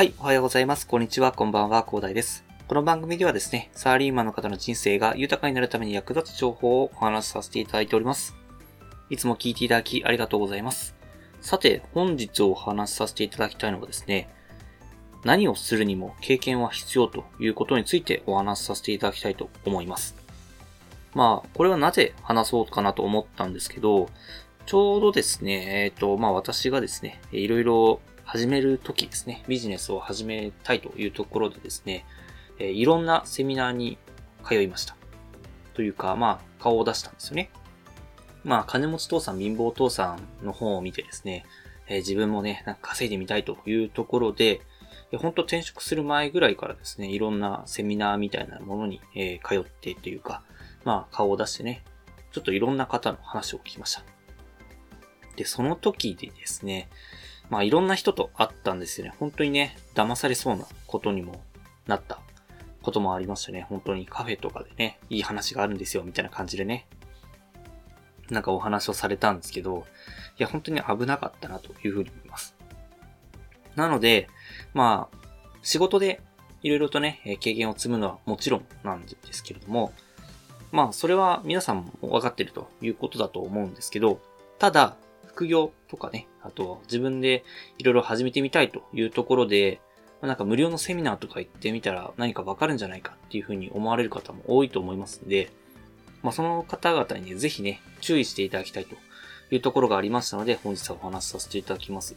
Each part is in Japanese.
はい、おはようございます。こんにちは、こんばんは、広大です。この番組ではですね、サラリーマンの方の人生が豊かになるために役立つ情報をお話しさせていただいております。いつも聞いていただきありがとうございます。さて、本日お話しさせていただきたいのはですね、何をするにも経験は必要ということについてお話しさせていただきたいと思います。まあ、これはなぜ話そうかなと思ったんですけど、ちょうどですね、えっ、ー、と、まあ私がですね、いろいろ始めるときですね、ビジネスを始めたいというところでですね、えいろんなセミナーに通いました。というか、まあ、顔を出したんですよね。まあ、金持ち父さん、貧乏父さんの本を見てですね、え、自分もね、なんか稼いでみたいというところで、本当転職する前ぐらいからですね、いろんなセミナーみたいなものに、え、通ってというか、まあ、顔を出してね、ちょっといろんな方の話を聞きました。で、その時でですね、まあいろんな人と会ったんですよね。本当にね、騙されそうなことにもなったこともありましたね。本当にカフェとかでね、いい話があるんですよ、みたいな感じでね。なんかお話をされたんですけど、いや、本当に危なかったなというふうに思います。なので、まあ、仕事でいろいろとね、経験を積むのはもちろんなんですけれども、まあ、それは皆さんも分かってるということだと思うんですけど、ただ、副業とかね、あと自分でいろいろ始めてみたいというところで、ま、なんか無料のセミナーとか行ってみたら何かわかるんじゃないかっていうふうに思われる方も多いと思いますんで、まあ、その方々にね、ぜひね、注意していただきたいというところがありましたので、本日はお話しさせていただきます。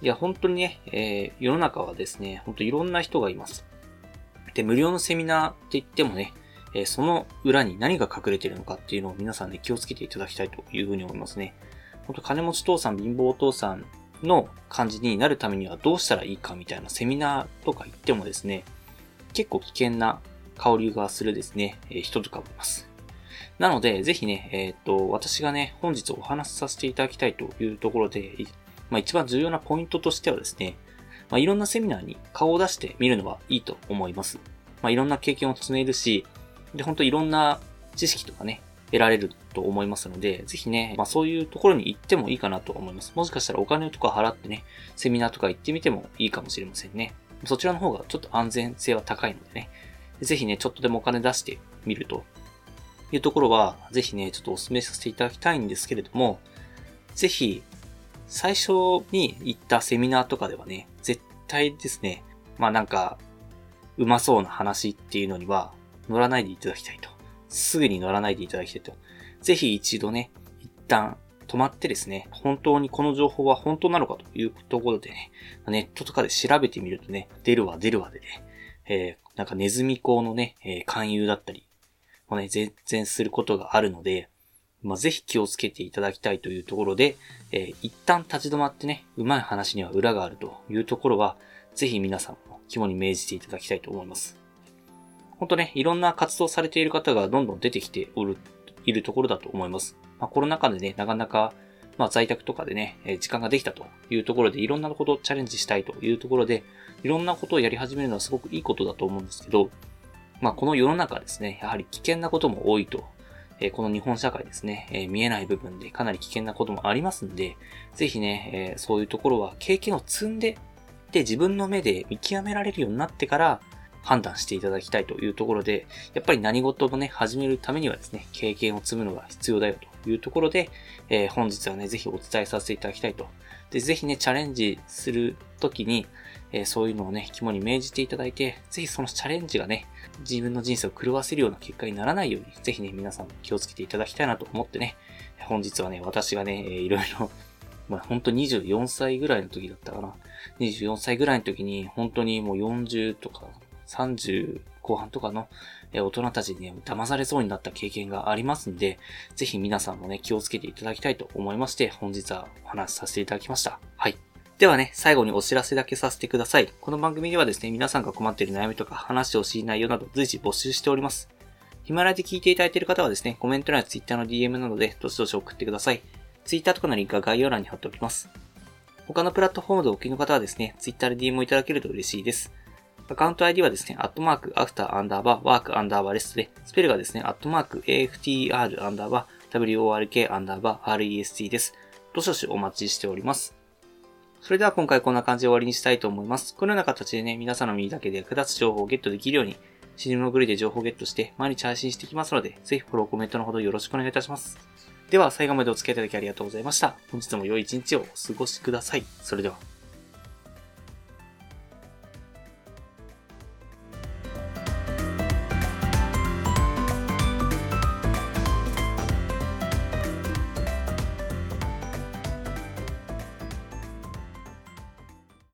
いや、本当にね、えー、世の中はですね、本当いろんな人がいます。で、無料のセミナーって言ってもね、えー、その裏に何が隠れてるのかっていうのを皆さんね、気をつけていただきたいというふうに思いますね。本当金持ち父さん、貧乏父さんの感じになるためにはどうしたらいいかみたいなセミナーとか行ってもですね、結構危険な香りがするですね、えー、人とかもいます。なので、ぜひね、えっ、と、私がね、本日お話しさせていただきたいというところで、まあ一番重要なポイントとしてはですね、まあいろんなセミナーに顔を出してみるのはいいと思います。まあいろんな経験を積めるし、で、本当いろんな知識とかね、得られると思いますので、ぜひね、まあそういうところに行ってもいいかなと思います。もしかしたらお金とか払ってね、セミナーとか行ってみてもいいかもしれませんね。そちらの方がちょっと安全性は高いのでね、ぜひね、ちょっとでもお金出してみるというところは、ぜひね、ちょっとお勧めさせていただきたいんですけれども、ぜひ、最初に行ったセミナーとかではね、絶対ですね、まあなんか、うまそうな話っていうのには乗らないでいただきたいと。すぐに乗らないでいただきたいと。ぜひ一度ね、一旦止まってですね、本当にこの情報は本当なのかというところでね、ネットとかで調べてみるとね、出るわ出るわでね、えー、なんかネズミ講のね、えー、勧誘だったり、もね、全然することがあるので、まあ、ぜひ気をつけていただきたいというところで、えー、一旦立ち止まってね、うまい話には裏があるというところは、ぜひ皆さんも肝に銘じていただきたいと思います。ほんとね、いろんな活動されている方がどんどん出てきておる、いるところだと思います。まあ、コロナ禍でね、なかなか、まあ、在宅とかでね、え時間ができたというところで、いろんなことをチャレンジしたいというところで、いろんなことをやり始めるのはすごくいいことだと思うんですけど、まあ、この世の中ですね、やはり危険なことも多いと、えこの日本社会ですね、え見えない部分でかなり危険なこともありますんで、ぜひね、えそういうところは経験を積んで、で、自分の目で見極められるようになってから、判断していただきたいというところで、やっぱり何事もね、始めるためにはですね、経験を積むのが必要だよというところで、えー、本日はね、ぜひお伝えさせていただきたいと。で、ぜひね、チャレンジするときに、えー、そういうのをね、肝に銘じていただいて、ぜひそのチャレンジがね、自分の人生を狂わせるような結果にならないように、ぜひね、皆さん気をつけていただきたいなと思ってね、本日はね、私がね、いろいろまあ、本当24歳ぐらいの時だったかな。24歳ぐらいの時に、本当にもう40とか30後半とかの大人たちにね、騙されそうになった経験がありますんで、ぜひ皆さんもね、気をつけていただきたいと思いまして、本日はお話しさせていただきました。はい。ではね、最後にお知らせだけさせてください。この番組ではですね、皆さんが困っている悩みとか話してほしい内容など随時募集しております。ヒマラヤで聞いていただいている方はですね、コメント欄や Twitter の DM などでどしどし送ってください。Twitter とかのリンクは概要欄に貼っておきます。他のプラットフォームでお聞きの方はですね、Twitter で DM をいただけると嬉しいです。アカウント ID はですね、アットマーク、アフターアンダーバー、ワークアンダーバーレストで、スペルがですね、アットマーク、AFTR アンダーバー、WORK アンダーバー、REST です。どしどしお待ちしております。それでは今回こんな感じで終わりにしたいと思います。このような形でね、皆さんの耳だけで役立つ情報をゲットできるように、シネマグリで情報をゲットして毎日配信していきますので、ぜひフォロー、コメントのほどよろしくお願いいたします。では最後までお付き合いいただきありがとうございました。本日も良い一日をお過ごしください。それでは。